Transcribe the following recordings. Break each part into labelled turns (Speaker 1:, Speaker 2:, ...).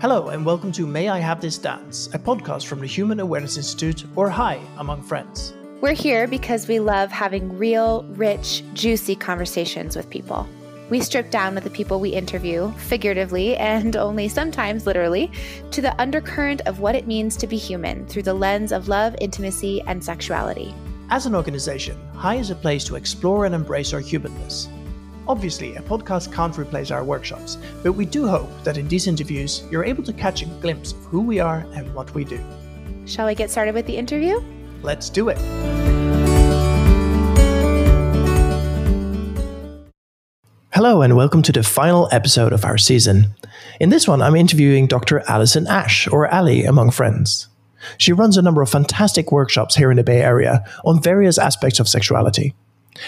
Speaker 1: Hello, and welcome to May I Have This Dance, a podcast from the Human Awareness Institute, or HI among friends.
Speaker 2: We're here because we love having real, rich, juicy conversations with people. We strip down with the people we interview, figuratively and only sometimes literally, to the undercurrent of what it means to be human through the lens of love, intimacy, and sexuality.
Speaker 1: As an organization, HI is a place to explore and embrace our humanness. Obviously, a podcast can't replace our workshops, but we do hope that in these interviews you're able to catch a glimpse of who we are and what we do.
Speaker 2: Shall we get started with the interview?
Speaker 1: Let's do it. Hello, and welcome to the final episode of our season. In this one, I'm interviewing Dr. Allison Ash, or Ali among friends. She runs a number of fantastic workshops here in the Bay Area on various aspects of sexuality.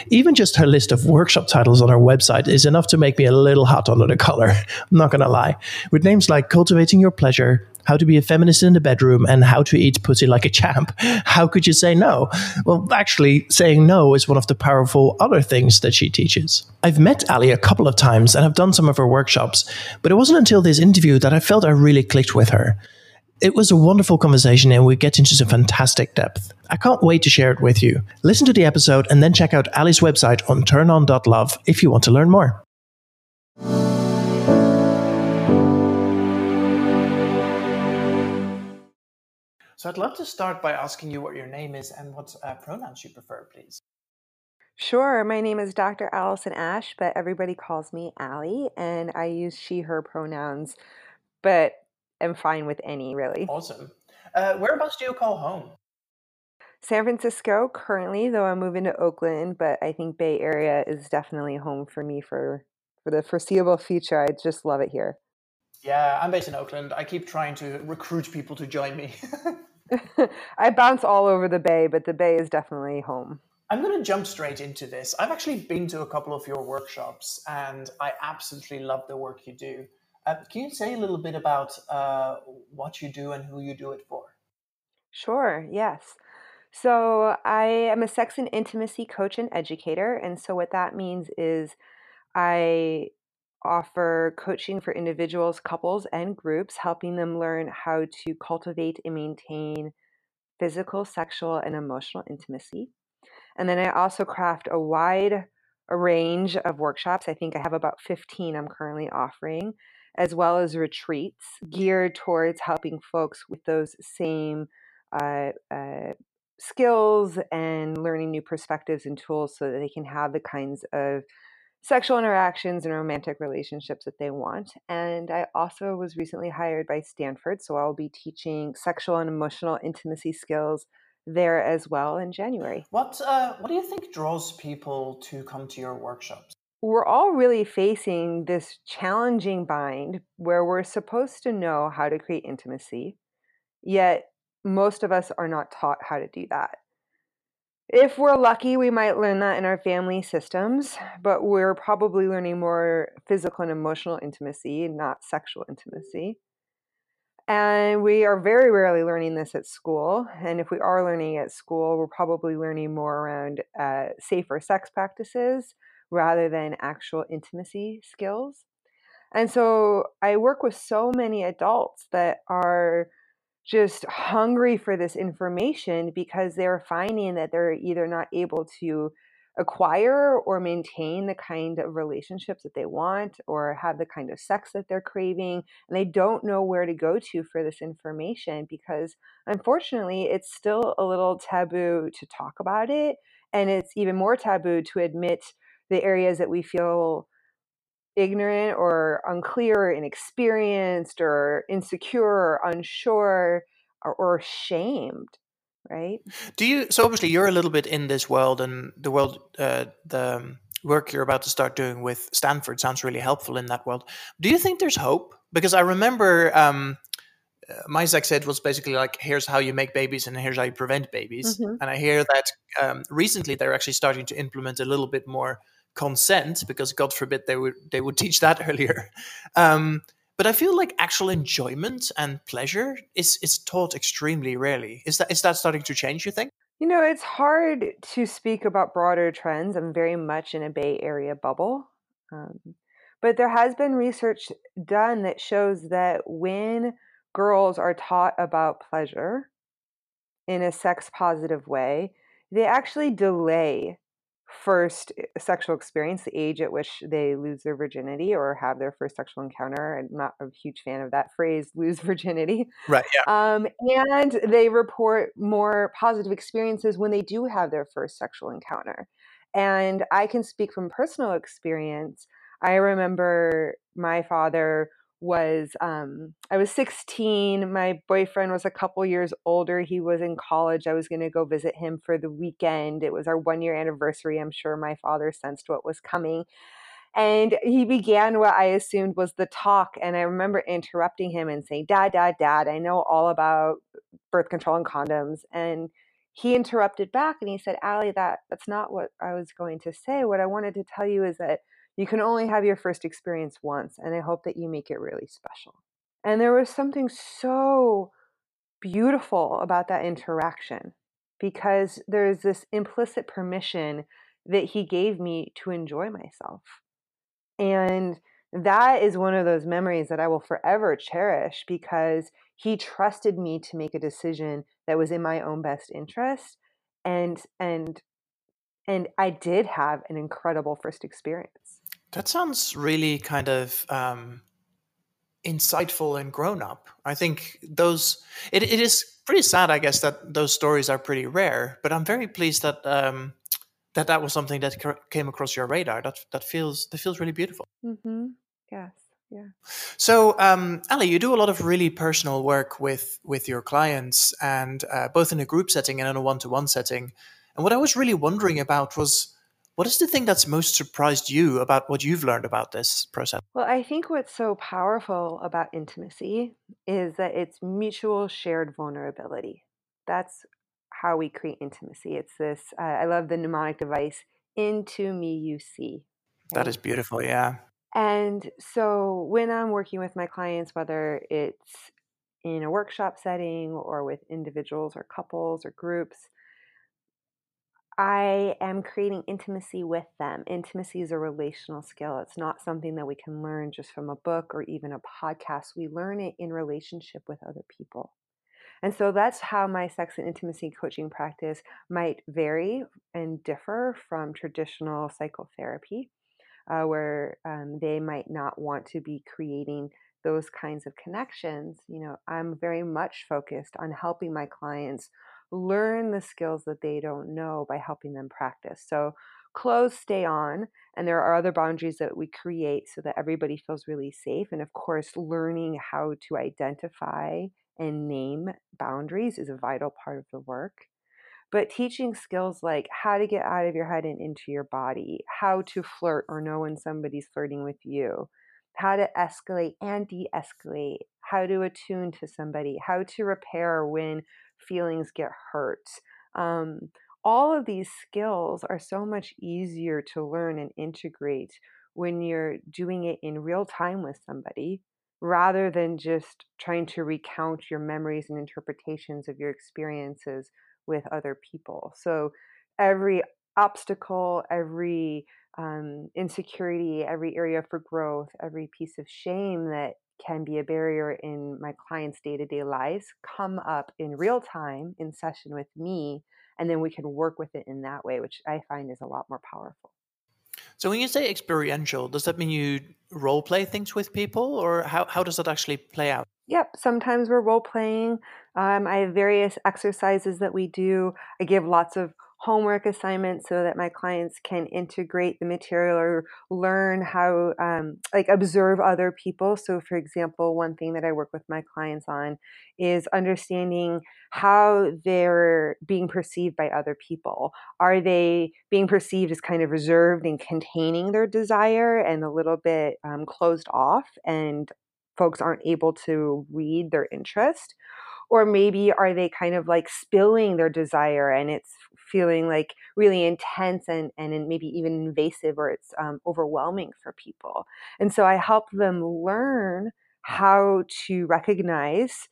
Speaker 1: Even just her list of workshop titles on her website is enough to make me a little hot under the collar. I'm not gonna lie. With names like Cultivating Your Pleasure, How to Be a Feminist in the Bedroom, and How to Eat Pussy Like a Champ, how could you say no? Well, actually, saying no is one of the powerful other things that she teaches. I've met Ali a couple of times and have done some of her workshops, but it wasn't until this interview that I felt I really clicked with her. It was a wonderful conversation and we get into some fantastic depth. I can't wait to share it with you. Listen to the episode and then check out Ali's website on turnon.love if you want to learn more. So I'd love to start by asking you what your name is and what uh, pronouns you prefer, please.
Speaker 3: Sure. My name is Dr. Allison Ash, but everybody calls me Ali, and I use she, her pronouns. But am fine with any, really.
Speaker 1: Awesome. Uh, whereabouts do you call home?
Speaker 3: San Francisco currently, though I'm moving to Oakland, but I think Bay Area is definitely home for me for for the foreseeable future. I just love it here.
Speaker 1: Yeah, I'm based in Oakland. I keep trying to recruit people to join me.
Speaker 3: I bounce all over the Bay, but the Bay is definitely home.
Speaker 1: I'm going to jump straight into this. I've actually been to a couple of your workshops and I absolutely love the work you do. Uh, can you say a little bit about uh, what you do and who you do it for?
Speaker 3: Sure, yes. So, I am a sex and intimacy coach and educator. And so, what that means is I offer coaching for individuals, couples, and groups, helping them learn how to cultivate and maintain physical, sexual, and emotional intimacy. And then I also craft a wide range of workshops. I think I have about 15 I'm currently offering as well as retreats geared towards helping folks with those same uh, uh, skills and learning new perspectives and tools so that they can have the kinds of sexual interactions and romantic relationships that they want. And I also was recently hired by Stanford, so I'll be teaching sexual and emotional intimacy skills there as well in January.
Speaker 1: What uh, What do you think draws people to come to your workshops?
Speaker 3: We're all really facing this challenging bind where we're supposed to know how to create intimacy, yet most of us are not taught how to do that. If we're lucky, we might learn that in our family systems, but we're probably learning more physical and emotional intimacy, not sexual intimacy. And we are very rarely learning this at school. And if we are learning at school, we're probably learning more around uh, safer sex practices, rather than actual intimacy skills. And so I work with so many adults that are just hungry for this information because they're finding that they're either not able to acquire or maintain the kind of relationships that they want or have the kind of sex that they're craving and they don't know where to go to for this information because unfortunately it's still a little taboo to talk about it and it's even more taboo to admit the areas that we feel ignorant or unclear or inexperienced or insecure or unsure or, or shamed right?
Speaker 1: Do you so obviously you're a little bit in this world and the world uh, the um, work you're about to start doing with stanford sounds really helpful in that world. Do you think there's hope? Because i remember um, uh, my sex ed was basically like here's how you make babies and here's how you prevent babies. Mm-hmm. and i hear that um, recently they're actually starting to implement a little bit more consent because god forbid they would they would teach that earlier. Um, but i feel like actual enjoyment and pleasure is is taught extremely rarely. Is that is that starting to change you think?
Speaker 3: You know it's hard to speak about broader trends. I'm very much in a bay area bubble um, But there has been research done that shows that when girls are taught about pleasure in a sex positive way, they actually delay first eh, sexual experience, the age at which they lose their virginity or have their first sexual encounter. I'm not a huge fan of that phrase, lose virginity.
Speaker 1: Right.
Speaker 3: Yeah. Um, and they report more positive experiences when they do have their first sexual encounter. And I can speak from personal experience. I remember my father was um, I was 16. My boyfriend was a couple years older. He was in college. I was going to go visit him for the weekend. It was our one year anniversary. I'm sure my father sensed what was coming. And he began what I assumed was the talk. And I remember interrupting him and saying, Dad, Dad, Dad, I know all about birth control and condoms. And he interrupted back and he said, Ali, that, that's not what I was going to say. What I wanted to tell you is that you can only have your first experience once, and I hope that you make it really special. And there was something so beautiful about that interaction because there's this implicit permission that he gave me to enjoy myself. And that is one of those memories that I will forever cherish because he trusted me to make a decision that was in my own best interest and and and I did have an incredible first experience.
Speaker 1: That sounds really kind of um, insightful and grown up. I think those it, it is pretty sad, I guess, that those stories are pretty rare. But I'm very pleased that um, that that was something that came across your radar. That that feels that feels really beautiful.
Speaker 3: Mm-hmm. Yes. Yeah.
Speaker 1: So, um, Ali, you do a lot of really personal work with with your clients, and uh, both in a group setting and in a one to one setting. And what I was really wondering about was what is the thing that's most surprised you about what you've learned about this process?
Speaker 3: Well, I think what's so powerful about intimacy is that it's mutual shared vulnerability. That's how we create intimacy. It's this, uh, I love the mnemonic device, into me you see.
Speaker 1: Right? That is beautiful, yeah.
Speaker 3: And so when I'm working with my clients, whether it's in a workshop setting or with individuals or couples or groups, I am creating intimacy with them. Intimacy is a relational skill. It's not something that we can learn just from a book or even a podcast. We learn it in relationship with other people. And so that's how my sex and intimacy coaching practice might vary and differ from traditional psychotherapy, uh, where um, they might not want to be creating those kinds of connections. You know, I'm very much focused on helping my clients learn the skills that they don't know by helping them practice. So clothes stay on, and there are other boundaries that we create so that everybody feels really safe. And of course, learning how to identify and name boundaries is a vital part of the work. But teaching skills like how to get out of your head and into your body, how to flirt or know when somebody's flirting with you, how to escalate and de escalate, how to attune to somebody, how to repair when feelings get hurt. Um, all of these skills are so much easier to learn and integrate when you're doing it in real time with somebody rather than just trying to recount your memories and interpretations of your experiences with other people. So every obstacle, every um, insecurity, every area for growth, every piece of shame that can be a barrier in my clients' day to day lives come up in real time in session with me, and then we can work with it in that way, which I find is a lot more powerful.
Speaker 1: So, when you say experiential, does that mean you role play things with people, or how, how does that actually play out?
Speaker 3: Yep, sometimes we're role playing. Um, I have various exercises that we do. I give lots of homework assignments so that my clients can integrate the material or learn how um, like observe other people. So for example one thing that i work with my clients on is understanding how they're being perceived by other people. Are they being perceived as kind of reserved and containing their desire and a little bit um, closed off and folks aren't able to read their interest? Or maybe are they kind of like spilling their desire and it's feeling like really intense and, and maybe even invasive or it's um, overwhelming for people. And so I help them learn how to recognize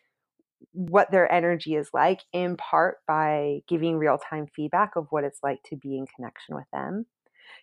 Speaker 3: what their energy is like, in part by giving real time feedback of what it's like to be in connection with them.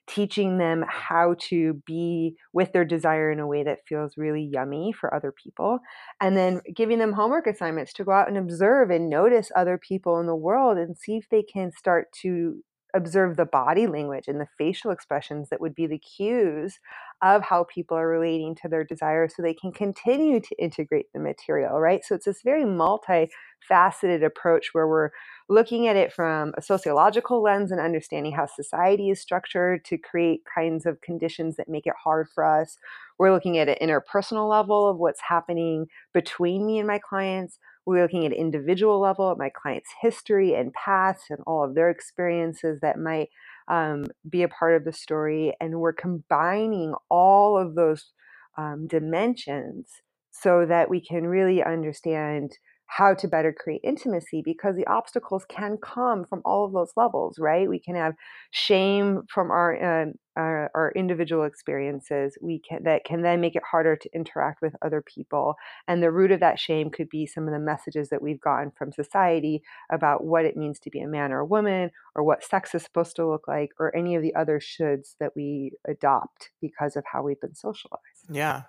Speaker 3: Teaching them how to be with their desire in a way that feels really yummy for other people, and then giving them homework assignments to go out and observe and notice other people in the world and see if they can start to observe the body language and the facial expressions that would be the cues of how people are relating to their desires so they can continue to integrate the material, right? So it's this very multifaceted approach where we're looking at it from a sociological lens and understanding how society is structured to create kinds of conditions that make it hard for us. We're looking at an interpersonal level of what's happening between me and my clients. We're looking at individual level at my client's history and past and all of their experiences that might um, be a part of the story. And we're combining all of those um, dimensions so that we can really understand how to better create intimacy because the obstacles can come from all of those levels right? We can have shame from our uh, our, our, individual experiences. We can that can then make it harder to interact with other people. And the root of that shame could be some of the messages that we've gotten from society about what it means to be a man or a woman or what sex is supposed to look like or any of the other shoulds that we adopt because of how we've been socialized.
Speaker 1: Yeah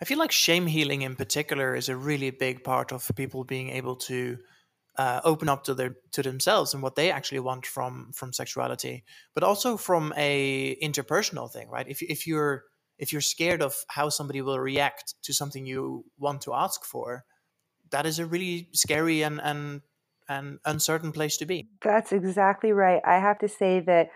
Speaker 1: I feel like shame healing in particular is a really big part of people being able to uh, open up to their to themselves and what they actually want from from sexuality, but also from a interpersonal thing, right? If if you're if you're scared of how somebody will react to something you want to ask for, that is a really scary and and and uncertain place to be.
Speaker 3: That's exactly right. I have to say that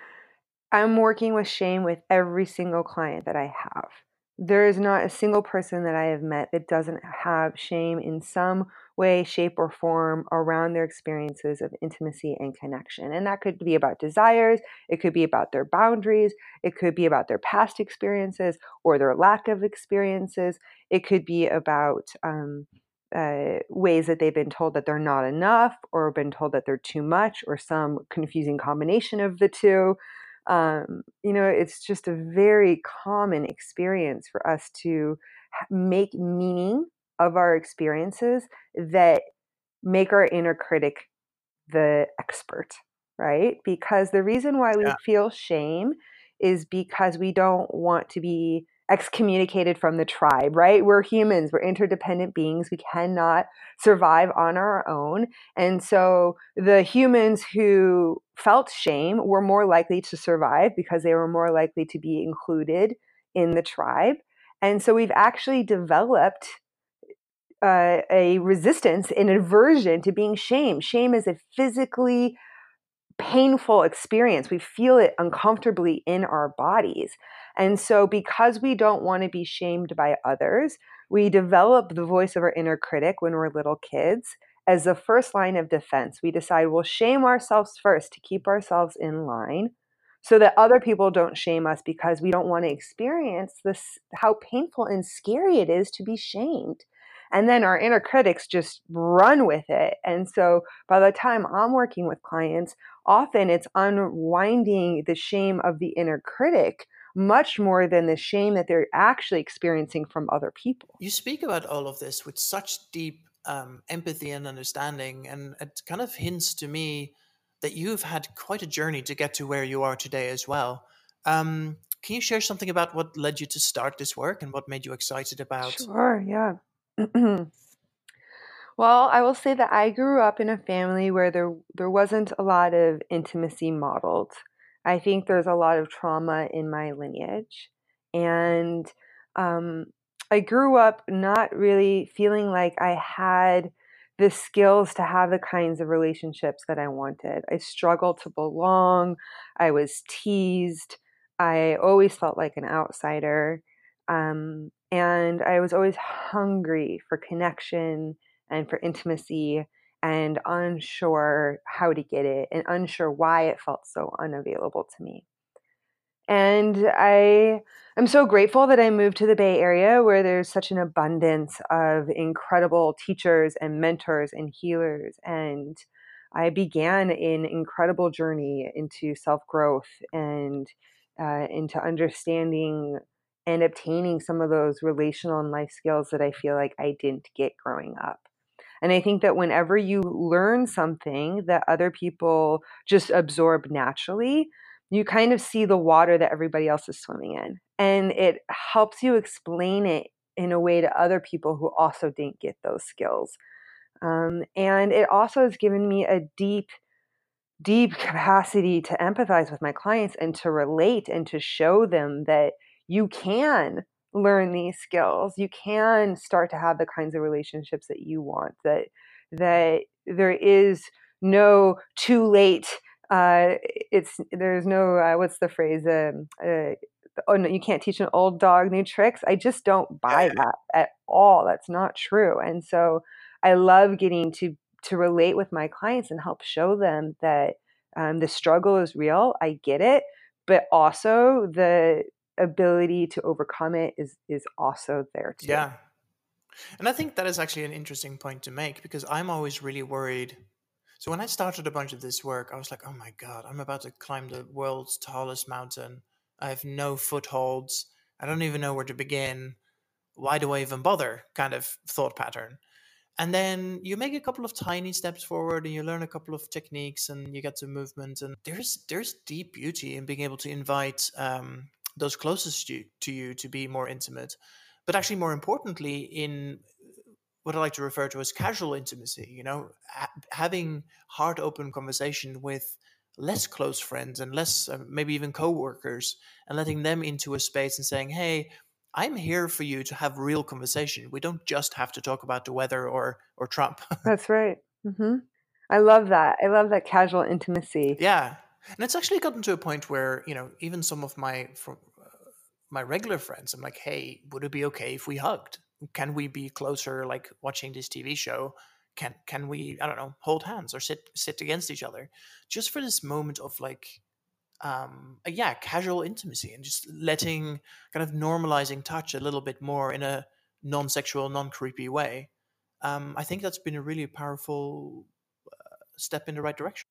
Speaker 3: I'm working with shame with every single client that I have there is not a single person that I have met that doesn't have shame in some way, shape, or form around their experiences of intimacy and connection. And that could be about desires, it could be about their boundaries, it could be about their past experiences or their lack of experiences, it could be about um, uh, ways that they've been told that they're not enough or been told that they're too much or some confusing combination of the two um, you know, it's just a very common experience for us to make meaning of our experiences that make our inner critic the expert, right? Because the reason why we yeah. feel shame is because we don't want to be excommunicated from the tribe, right? We're humans, we're interdependent beings. We cannot survive on our own. And so the humans who felt shame were more likely to survive because they were more likely to be included in the tribe. And so we've actually developed uh, a resistance, an aversion to being shamed. Shame is a physically painful experience. We feel it uncomfortably in our bodies. And so, because we don't want to be shamed by others, we develop the voice of our inner critic when we're little kids as the first line of defense. We decide we'll shame ourselves first to keep ourselves in line so that other people don't shame us because we don't want to experience this how painful and scary it is to be shamed. And then our inner critics just run with it. And so by the time I'm working with clients, often it's unwinding the shame of the inner critic much more than the shame that they're actually experiencing from other people.
Speaker 1: You speak about all of this with such deep um, empathy and understanding, and it kind of hints to me that you've had quite a journey to get to where you are today as well. Um, can you share something about what led you to start this work and what made you excited about?
Speaker 3: Sure, yeah. well, I will say that I grew up in a family where there there wasn't a lot of intimacy modeled. I think there's a lot of trauma in my lineage. And um, I grew up not really feeling like I had the skills to have the kinds of relationships that I wanted. I struggled to belong. I was teased. I always felt like an outsider. Um, and I was always hungry for connection and for intimacy and unsure how to get it and unsure why it felt so unavailable to me. And I am so grateful that I moved to the Bay Area where there's such an abundance of incredible teachers and mentors and healers. And I began an incredible journey into self growth and uh, into understanding and obtaining some of those relational and life skills that I feel like I didn't get growing up. And I think that whenever you learn something that other people just absorb naturally, you kind of see the water that everybody else is swimming in. And it helps you explain it in a way to other people who also didn't get those skills. Um, and it also has given me a deep, deep capacity to empathize with my clients and to relate and to show them that you can learn these skills. You can start to have the kinds of relationships that you want. That that there is no too late. Uh, it's there's no uh, what's the phrase? Um, uh, oh no, you can't teach an old dog new tricks. I just don't buy that at all. That's not true. And so I love getting to to relate with my clients and help show them that um, the struggle is real. I get it, but also the ability to overcome it is is also there too.
Speaker 1: Yeah. And I think that is actually an interesting point to make because I'm always really worried. So when I started a bunch of this work, I was like, "Oh my god, I'm about to climb the world's tallest mountain. I have no footholds. I don't even know where to begin. Why do I even bother?" kind of thought pattern. And then you make a couple of tiny steps forward and you learn a couple of techniques and you get to movement and there's there's deep beauty in being able to invite um, those closest to, to you to be more intimate. But actually, more importantly, in what I like to refer to as casual intimacy, you know, ha- having heart open conversation with less close friends and less, uh, maybe even coworkers, and letting them into a space and saying, hey, I'm here for you to have real conversation. We don't just have to talk about the weather or or Trump.
Speaker 3: That's right. Mm-hmm. I love that. I love that casual intimacy.
Speaker 1: Yeah, and it's actually gotten to a point where you know even some of my from, uh, my regular friends, I'm like, hey, would it be okay if we hugged? Can we be closer, like watching this TV show? Can can we I don't know hold hands or sit sit against each other, just for this moment of like um, yeah, casual intimacy and just letting kind of normalizing touch a little bit more in a non-sexual, non-creepy way. Um, I think that's been a really powerful uh, step in the right direction.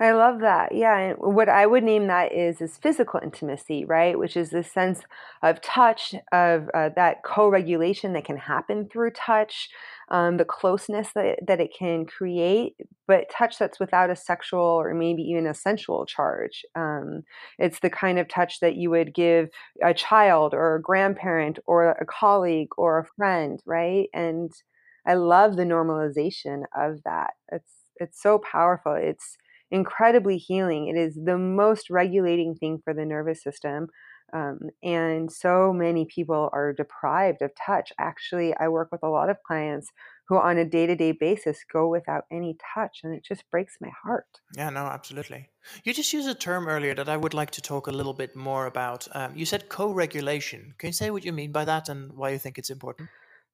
Speaker 3: I love that. Yeah, and what I would name that is is physical intimacy, right? Which is the sense of touch, of uh, that co-regulation that can happen through touch, um, the closeness that that it can create, but touch that's without a sexual or maybe even a sensual charge. Um, it's the kind of touch that you would give a child or a grandparent or a colleague or a friend, right? And I love the normalization of that. It's it's so powerful. It's incredibly healing. It is the most regulating thing for the nervous system. Um, and so many people are deprived of touch. Actually, I work with a lot of clients who, on a day to day basis, go without any touch, and it just breaks my heart.
Speaker 1: Yeah, no, absolutely. You just used a term earlier that I would like to talk a little bit more about. Um, you said co regulation. Can you say what you mean by that and why you think it's important?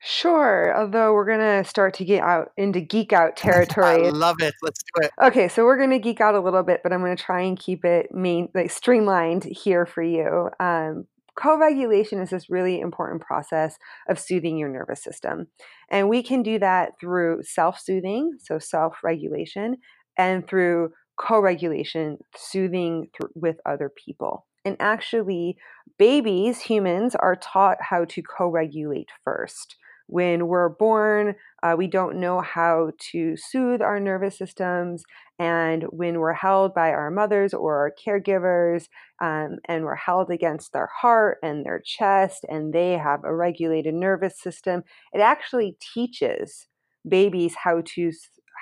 Speaker 3: Sure, although we're gonna start to get out into geek out territory.
Speaker 1: I love it. Let's do it.
Speaker 3: Okay, so we're gonna geek out a little bit, but I'm gonna try and keep it main like streamlined here for you. Um, co-regulation is this really important process of soothing your nervous system, and we can do that through self-soothing, so self-regulation, and through co-regulation, soothing th- with other people. And actually, babies, humans, are taught how to co regulate first. When we're born, uh, we don't know how to soothe our nervous systems. And when we're held by our mothers or our caregivers, um, and we're held against their heart and their chest, and they have a regulated nervous system, it actually teaches babies how to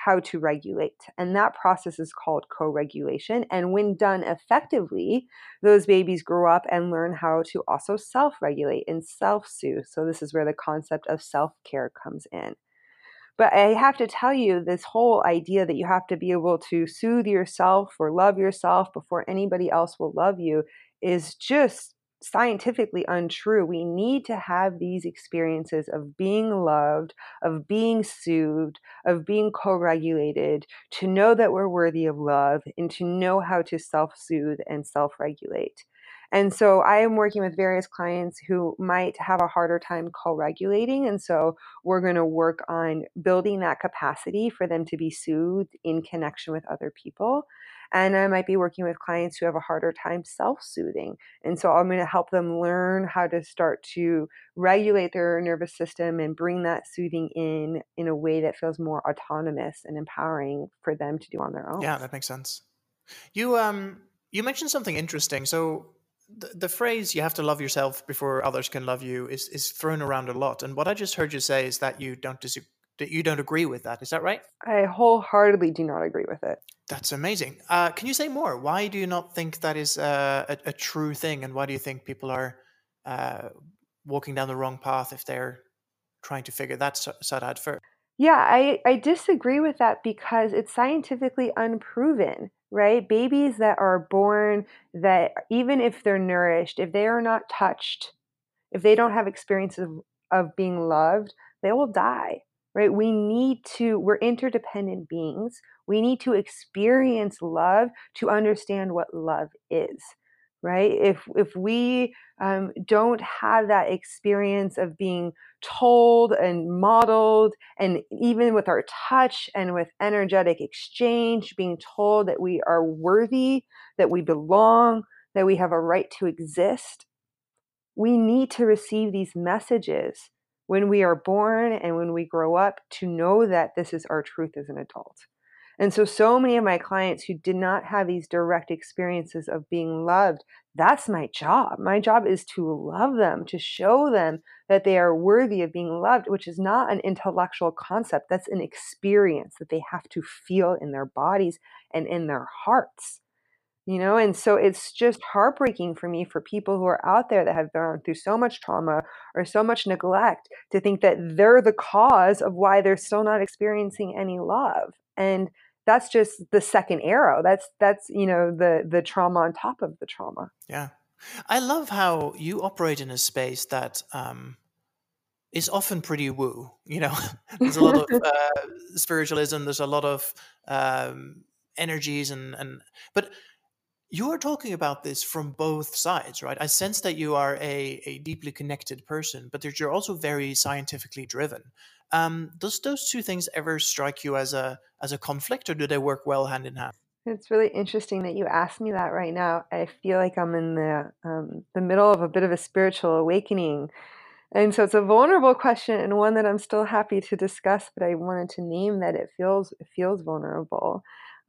Speaker 3: how to regulate. And that process is called co regulation. And when done effectively, those babies grow up and learn how to also self regulate and self soothe. So, this is where the concept of self care comes in. But I have to tell you, this whole idea that you have to be able to soothe yourself or love yourself before anybody else will love you is just scientifically untrue. We need to have these experiences of being loved, of being soothed, of being co regulated, to know that we're worthy of love, and to know how to self soothe and self regulate. And so I am working with various clients who might have a harder time co regulating. And so we're going to work on building that capacity for them to be soothed in connection with other people. And I might be working with clients who have a harder time self soothing. And so I'm going to help them learn how to start to regulate their nervous system and bring that soothing in in a way that feels more autonomous and empowering for them to do on their own.
Speaker 1: Yeah, that makes sense. You um You mentioned something interesting. So the, the phrase "you have to love yourself before others can love you" is is thrown around a lot. And what I just heard you say is that you don't disagree. That you don't agree with that. Is that right?
Speaker 3: I wholeheartedly do not agree with it.
Speaker 1: That's amazing. Uh, can you say more? Why do you not think that is uh, a, a, true thing, and why do you think people are uh, walking down the wrong path if they're trying to figure that side out first?
Speaker 3: Yeah, I, I disagree with that because it's scientifically unproven right? Babies that are born that even if they're nourished, if they are not touched, if they don't have experiences of, of being loved, they will die, right? We need to, we're interdependent beings. We need to experience love to understand what love is right? If if we um, don't have that experience of being told and modeled and even with our touch and with energetic exchange being told that we are worthy that we belong that we have a right to exist we need to receive these messages when we are born and when we grow up to know that this is our truth as an adult and so, so many of my clients who did not have these direct experiences of being loved, that's my job. My job is to love them, to show them that they are worthy of being loved, which is not an intellectual concept. That's an experience that they have to feel in their bodies and in their hearts. You know, and so it's just heartbreaking for me for people who are out there that have gone through so much trauma or so much neglect to think that they're the cause of why they're still not experiencing any love. And that's just the second arrow. That's that's you know the the trauma on top of the trauma.
Speaker 1: Yeah. I love how you operate in a space that um is often pretty woo you know? There's a lot of uh, spiritualism. There's a lot of um energies and and but you are talking about this from both sides, right? I sense that you are a, a deeply connected person, but that you're also very scientifically driven. Um, does those two things ever strike you as a as a conflict, or do they work well hand in hand?
Speaker 3: It's really interesting that you asked me that right now. I feel like I'm in the um, the middle of a bit of a spiritual awakening, and so it's a vulnerable question and one that I'm still happy to discuss. But I wanted to name that it feels it feels vulnerable.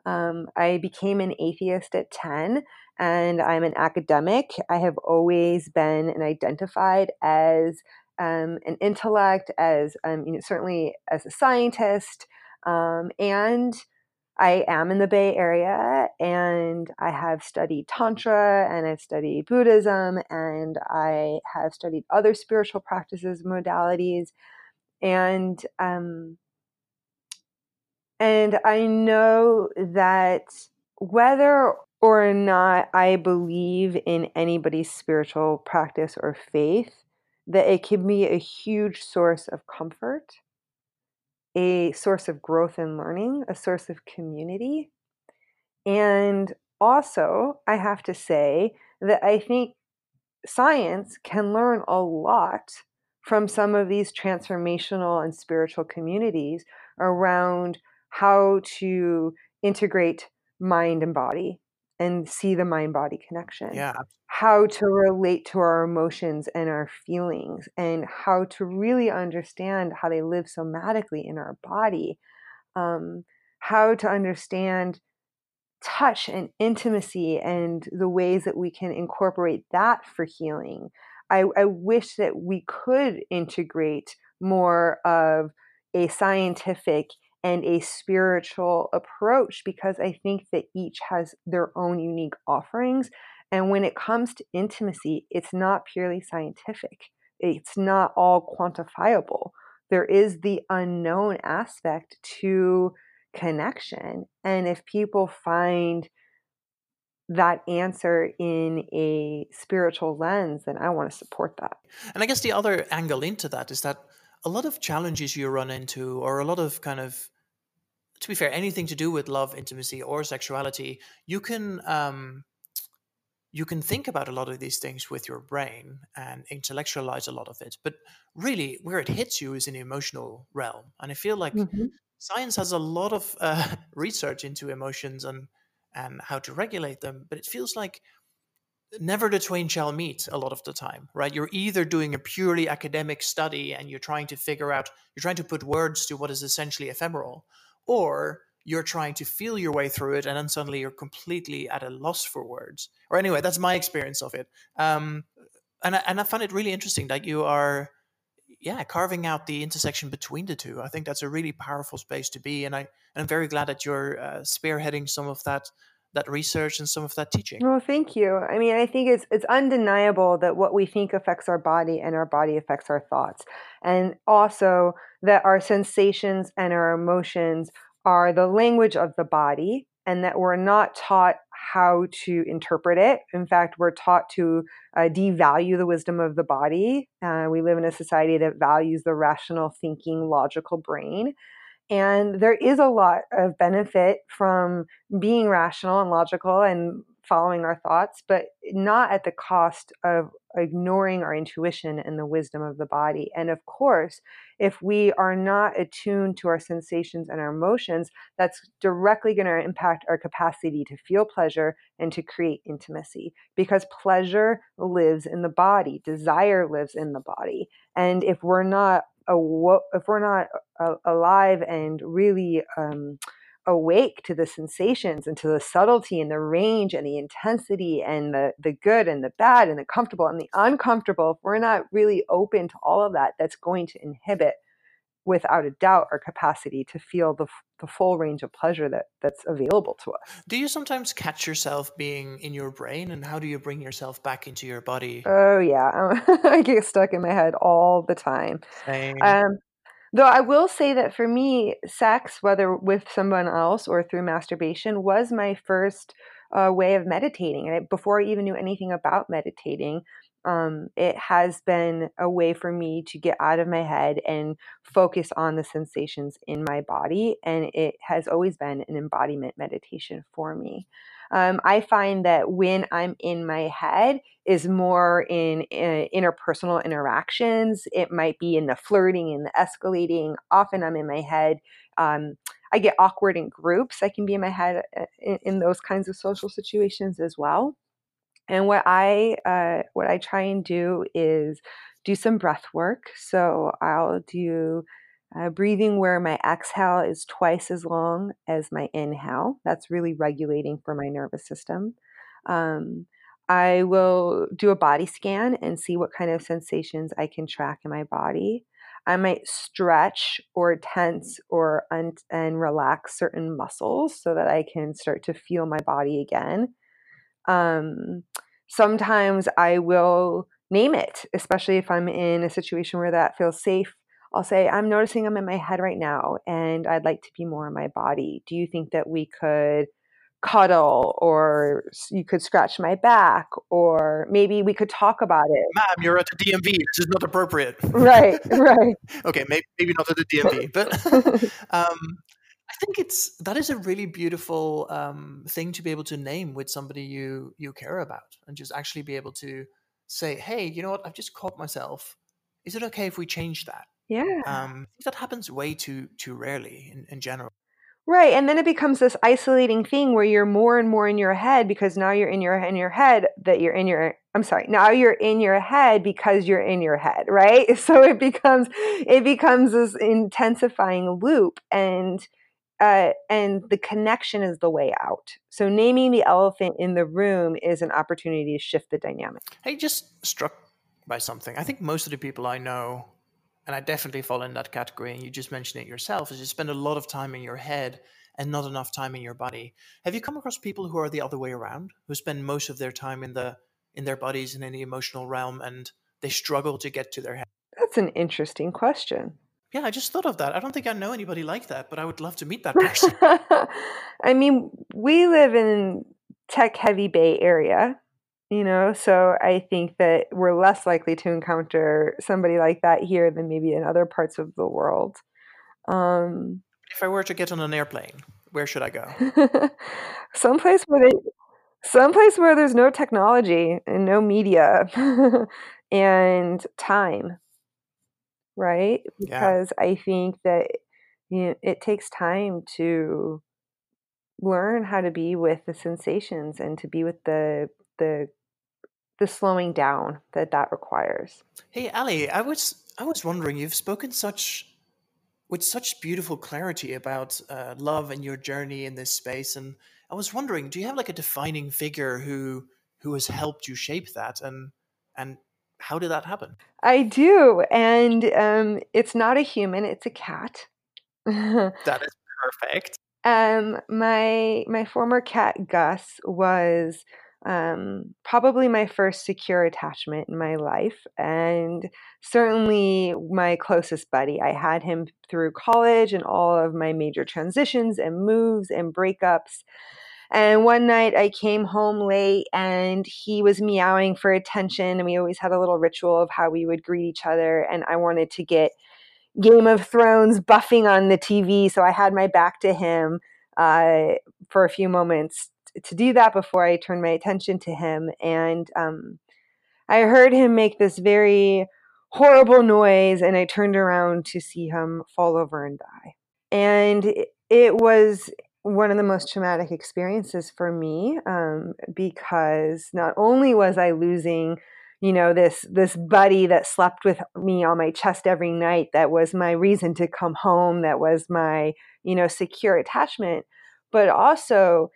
Speaker 3: Um, I became an atheist at 10 and I'm an academic. I have always been and identified as um, an intellect, as um, you know, certainly as a scientist, um, and I am in the Bay Area, and I have studied Tantra, and I've studied Buddhism, and I have studied other spiritual practices, modalities, and um, and I know that whether or not I believe in anybody's spiritual practice or faith, that it can be a huge source of comfort, a source of growth and learning, a source of community. And also, I have to say that I think science can learn a lot from some of these transformational and spiritual communities around how to integrate mind and body and see the mind body connection.
Speaker 1: Yeah.
Speaker 3: How to relate to our emotions and our feelings, and how to really understand how they live somatically in our body. Um, how to understand touch and intimacy and the ways that we can incorporate that for healing. I, I wish that we could integrate more of a scientific and a spiritual approach because I think that each has their own unique offerings. And when it comes to intimacy, it's not purely scientific, it's not all quantifiable. There is the unknown aspect to connection. And if people find that answer in a spiritual lens, then I want to support that.
Speaker 1: And I guess the other angle into that is that a lot of challenges you run into, or a lot of kind of to be fair, anything to do with love, intimacy, or sexuality, you can um, you can think about a lot of these things with your brain and intellectualize a lot of it. But really, where it hits you is in the emotional realm. And I feel like mm-hmm. science has a lot of uh, research into emotions and and how to regulate them. But it feels like never the twain shall meet a lot of the time, right? You're either doing a purely academic study and you're trying to figure out, you're trying to put words to what is essentially ephemeral, or you're trying to feel your way through it and then suddenly you're completely at a loss for words. Or anyway that's my experience of it. Um, and, I, and i find it really interesting that you are yeah carving out the intersection between the two. I think that's a really powerful space to be and i and i'm very glad that you're uh, spearheading some of that that research and some of that teaching.
Speaker 3: Well, thank you. I mean, I think it's it's undeniable that what we think affects our body and our body affects our thoughts. And also that our sensations and our emotions are the language of the body and that we're not taught how to interpret it. In fact, we're taught to uh, devalue the wisdom of the body. Uh, we live in a society that values the rational thinking, logical brain. And there is a lot of benefit from being rational and logical and following our thoughts, but not at the cost of ignoring our intuition and the wisdom of the body. And of course, if we are not attuned to our sensations and our emotions, that's directly going to impact our capacity to feel pleasure and to create intimacy because pleasure lives in the body, desire lives in the body. And if we're not if we're not uh, alive and really um, awake to the sensations and to the subtlety and the range and the intensity and the the good and the bad and the comfortable and the uncomfortable if we're not really open to all of that that's going to inhibit without a doubt our capacity to feel the, the full range of pleasure that that's available to us.
Speaker 1: Do you sometimes catch yourself being in your brain and how do you bring yourself back into your body?
Speaker 3: Oh yeah i get stuck in my head all the time. Um Though I will say that for me, sex, whether with someone else or through masturbation, was my first uh, way of meditating. And before I even knew anything about meditating, um, it has been a way for me to get out of my head and focus on the sensations in my body. And it has always been an embodiment meditation for me. Um, I find that when I'm in my head is more in, in interpersonal interactions. It might be in the flirting and the escalating. Often I'm in my head. Um, I get awkward in groups. I can be in my head uh, in, in those kinds of social situations as well. And what I uh, what I try and do is do some breath work. So I'll do uh, breathing where my exhale is twice as long as my inhale. That's really regulating for my nervous system. Um, I will do a body scan and see what kind of sensations I can track in my body. I might stretch or tense or un- and relax certain muscles so that I can start to feel my body again. Um, sometimes I will name it, especially if I'm in a situation where that feels safe I'll say, I'm noticing I'm in my head right now and I'd like to be more in my body. Do you think that we could cuddle or you could scratch my back or maybe we could talk about it?
Speaker 1: Ma'am, you're at the DMV. This is not appropriate.
Speaker 3: Right, right.
Speaker 1: okay, maybe, maybe not at the DMV, but um, I think it's that is a really beautiful um, thing to be able to name with somebody you you care about and just actually be able to say, hey, you know what? I've just caught myself. Is it okay if we change that?
Speaker 3: Yeah.
Speaker 1: Um, that happens way too too rarely in, in general.
Speaker 3: Right, and then it becomes this isolating thing where you're more and more in your head because now you're in your in your head that you're in your I'm sorry, now you're in your head because you're in your head, right? So it becomes it becomes this intensifying loop and uh, and the connection is the way out. So naming the elephant in the room is an opportunity to shift the dynamic.
Speaker 1: Hey, just struck by something. I think most of the people I know and I definitely fall in that category, and you just mentioned it yourself, is you spend a lot of time in your head and not enough time in your body. Have you come across people who are the other way around, who spend most of their time in the in their bodies and in the emotional realm, and they struggle to get to their head?
Speaker 3: That's an interesting question.
Speaker 1: Yeah, I just thought of that. I don't think I know anybody like that, but I would love to meet that person.
Speaker 3: I mean, we live in tech heavy Bay Area, you know so i think that we're less likely to encounter somebody like that here than maybe in other parts of the world um,
Speaker 1: if i were to get on an airplane where should i go
Speaker 3: someplace where they someplace where there's no technology and no media and time right because yeah. i think that you know, it takes time to learn how to be with the sensations and to be with the the the slowing down that that requires.
Speaker 1: Hey Ali, I was I was wondering you've spoken such with such beautiful clarity about uh, love and your journey in this space. And I was wondering, do you have like a defining figure who who has helped you shape that, and and how did that happen?
Speaker 3: I do, and um, it's not a human; it's a cat.
Speaker 1: that is perfect.
Speaker 3: Um, my my former cat Gus was um, probably my first secure attachment in my life, and certainly my closest buddy. I had him through college and all of my major transitions and moves and breakups. And one night I came home late and he was meowing for attention. And we always had a little ritual of how we would greet each other. And I wanted to get Game of Thrones buffing on the TV. So I had my back to him uh, for a few moments to do that before I turned my attention to him. And um, I heard him make this very horrible noise, and I turned around to see him fall over and die. And it was one of the most traumatic experiences for me um, because not only was I losing you know this this buddy that slept with me on my chest every night that was my reason to come home that was my you know secure attachment but also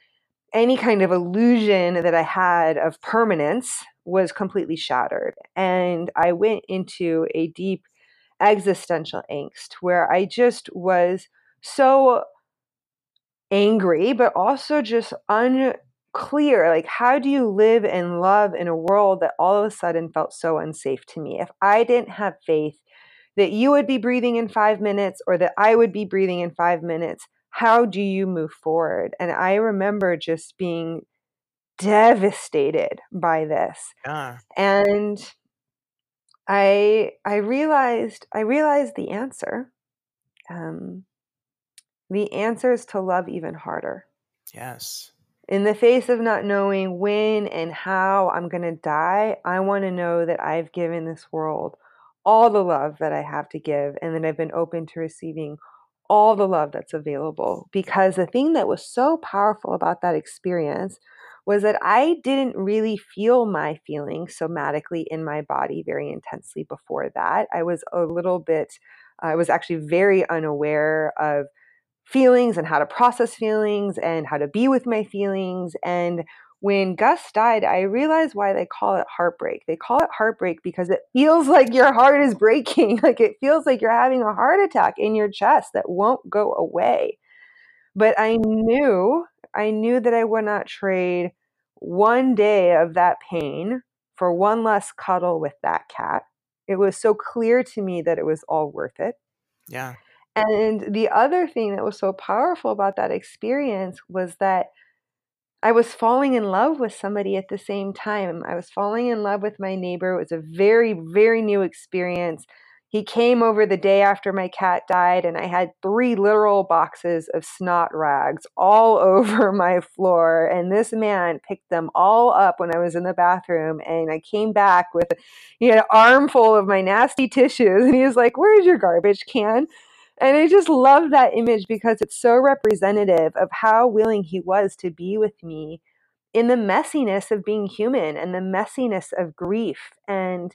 Speaker 3: any kind of illusion that I had of permanence was completely shattered. And I went into a deep existential angst where I just was so angry, but also just unclear. Like, how do you live and love in a world that all of a sudden felt so unsafe to me? If I didn't have faith that you would be breathing in five minutes or that I would be breathing in five minutes, how do you move forward? And I remember just being devastated by this.
Speaker 1: Yeah.
Speaker 3: And I I realized I realized the answer. Um, the answer is to love even harder.
Speaker 1: Yes.
Speaker 3: In the face of not knowing when and how I'm going to die, I want to know that I've given this world all the love that I have to give and that I've been open to receiving all the love that's available. Because the thing that was so powerful about that experience was that I didn't really feel my feelings somatically in my body very intensely before that. I was a little bit, I was actually very unaware of feelings and how to process feelings and how to be with my feelings. And when Gus died, I realized why they call it heartbreak. They call it heartbreak because it feels like your heart is breaking. Like it feels like you're having a heart attack in your chest that won't go away. But I knew, I knew that I would not trade one day of that pain for one less cuddle with that cat. It was so clear to me that it was all worth it.
Speaker 1: Yeah.
Speaker 3: And the other thing that was so powerful about that experience was that I was falling in love with somebody at the same time. I was falling in love with my neighbor. It was a very, very new experience. He came over the day after my cat died, and I had three literal boxes of snot rags all over my floor. And this man picked them all up when I was in the bathroom. And I came back with he had an armful of my nasty tissues. And he was like, Where's your garbage can? And I just love that image because it's so representative of how willing he was to be with me in the messiness of being human and the messiness of grief. And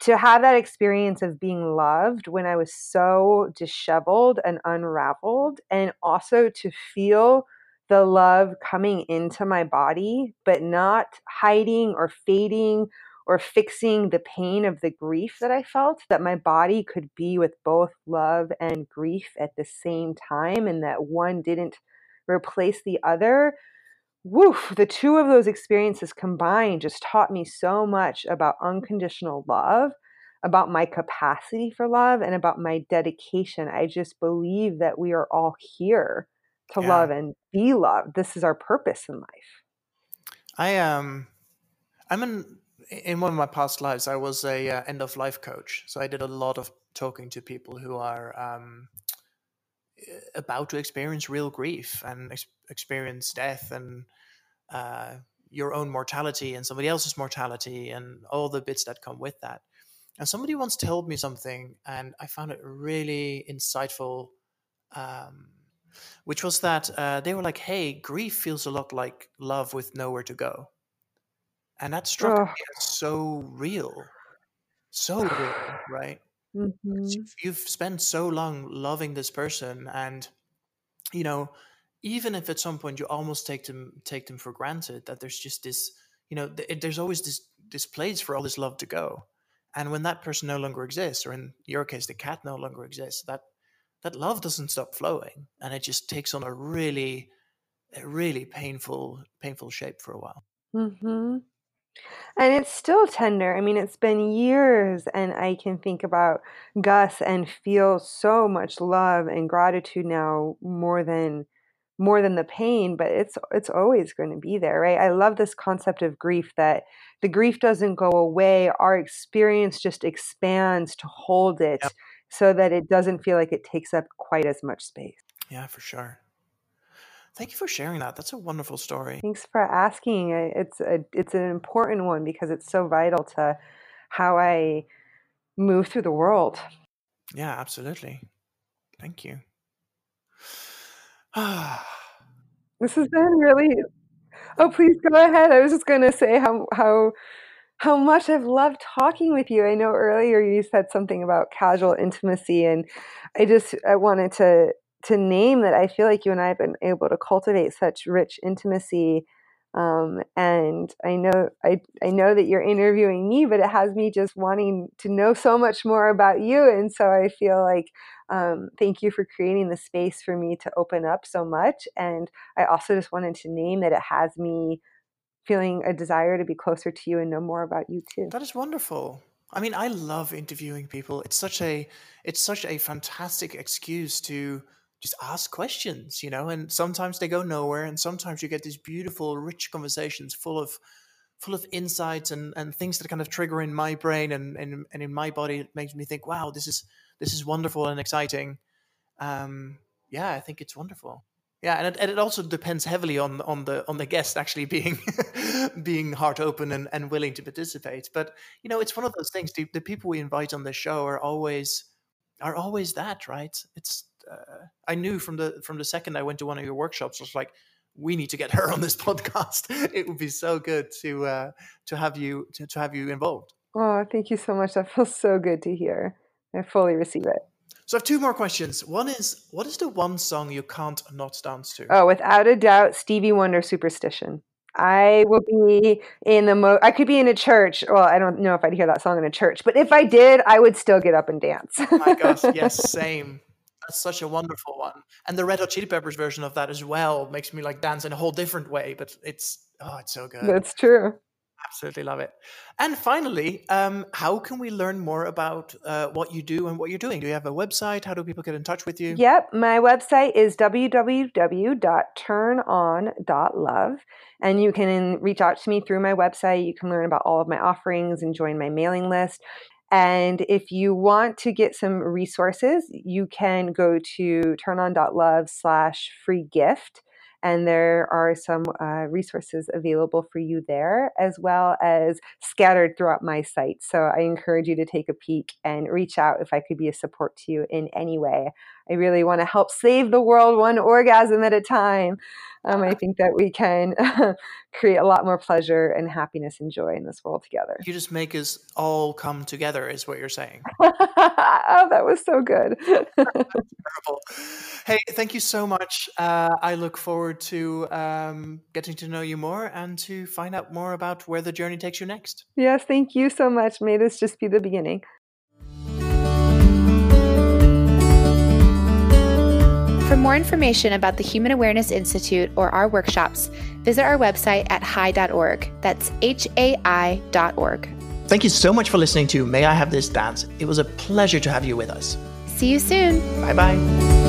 Speaker 3: to have that experience of being loved when I was so disheveled and unraveled, and also to feel the love coming into my body, but not hiding or fading or fixing the pain of the grief that I felt, that my body could be with both love and grief at the same time, and that one didn't replace the other. Woof, the two of those experiences combined just taught me so much about unconditional love, about my capacity for love, and about my dedication. I just believe that we are all here to yeah. love and be loved. This is our purpose in life.
Speaker 1: I um I'm an in one of my past lives, I was a uh, end of life coach. So I did a lot of talking to people who are um, about to experience real grief and ex- experience death and uh, your own mortality and somebody else's mortality and all the bits that come with that. And somebody once told me something, and I found it really insightful, um, which was that uh, they were like, "Hey, grief feels a lot like love with nowhere to go." And that struck me as so real. So real, right? Mm-hmm. You've, you've spent so long loving this person, and you know, even if at some point you almost take them take them for granted that there's just this, you know, th- there's always this this place for all this love to go, and when that person no longer exists, or in your case, the cat no longer exists, that that love doesn't stop flowing, and it just takes on a really, a really painful painful shape for a while.
Speaker 3: Mm-hmm. And it's still tender. I mean, it's been years, and I can think about Gus and feel so much love and gratitude now more than more than the pain, but it's it's always going to be there, right? I love this concept of grief that the grief doesn't go away, our experience just expands to hold it yep. so that it doesn't feel like it takes up quite as much space.
Speaker 1: Yeah, for sure. Thank you for sharing that. That's a wonderful story.
Speaker 3: Thanks for asking. Eh, it's a it's an important one because it's so vital to how I move through the world.
Speaker 1: Yeah, absolutely. Thank you.
Speaker 3: this has been really Oh, please go ahead. I was just going to say how how how much I've loved talking with you. I know earlier you said something about casual intimacy and I just I wanted to to name that I feel like you and I have been able to cultivate such rich intimacy. Um, and I know I I know that you're interviewing me, but it has me just wanting to know so much more about you. And so I feel like um, thank you for creating the space for me to open up so much. And I also just wanted to name that it has me feeling a desire to be closer to you and know more about you too.
Speaker 1: That is wonderful. I mean, I love interviewing people. It's such a it's such a fantastic excuse to just ask questions, you know, and sometimes they go nowhere, and sometimes you get these beautiful, rich conversations full of full of insights and, and things that kind of trigger in my brain and, and, and in my body. It makes me think, wow, this is this is wonderful and exciting. Um, yeah, I think it's wonderful. Yeah, and it, and it also depends heavily on on the on the guest actually being being heart open and, and willing to participate. But you know, it's one of those things. The, the people we invite on the show are always are always that, right? It's uh, I knew from the from the second I went to one of your workshops, I was like, we need to get her on this podcast. it would be so good to uh, to have you to, to have you involved.
Speaker 3: Oh, thank you so much. That feels so good to hear. I fully receive it.
Speaker 1: So I have two more questions. One is, what is the one song you can't not dance to?
Speaker 3: Oh, without a doubt, Stevie Wonder "Superstition." I will be in the mo. I could be in a church. Well, I don't know if I'd hear that song in a church, but if I did, I would still get up and dance.
Speaker 1: oh my gosh, yes, same. That's such a wonderful one. And the Red Hot Chili Peppers version of that as well makes me like dance in a whole different way, but it's oh, it's so good.
Speaker 3: That's true.
Speaker 1: Absolutely love it. And finally, um, how can we learn more about uh, what you do and what you're doing? Do you have a website? How do people get in touch with you?
Speaker 3: Yep, my website is www.turnon.love. And you can reach out to me through my website. You can learn about all of my offerings and join my mailing list. And if you want to get some resources, you can go to turnon.love slash free gift. And there are some uh, resources available for you there, as well as scattered throughout my site. So I encourage you to take a peek and reach out if I could be a support to you in any way. I really want to help save the world one orgasm at a time. Um, I think that we can create a lot more pleasure and happiness and joy in this world together.
Speaker 1: You just make us all come together, is what you're saying.
Speaker 3: oh, that was so good.
Speaker 1: hey, thank you so much. Uh, I look forward to um, getting to know you more and to find out more about where the journey takes you next.
Speaker 3: Yes, thank you so much. May this just be the beginning.
Speaker 2: For more information about the Human Awareness Institute or our workshops, visit our website at hai.org. That's H A I.org.
Speaker 1: Thank you so much for listening to May I Have This Dance. It was a pleasure to have you with us.
Speaker 2: See you soon.
Speaker 1: Bye bye.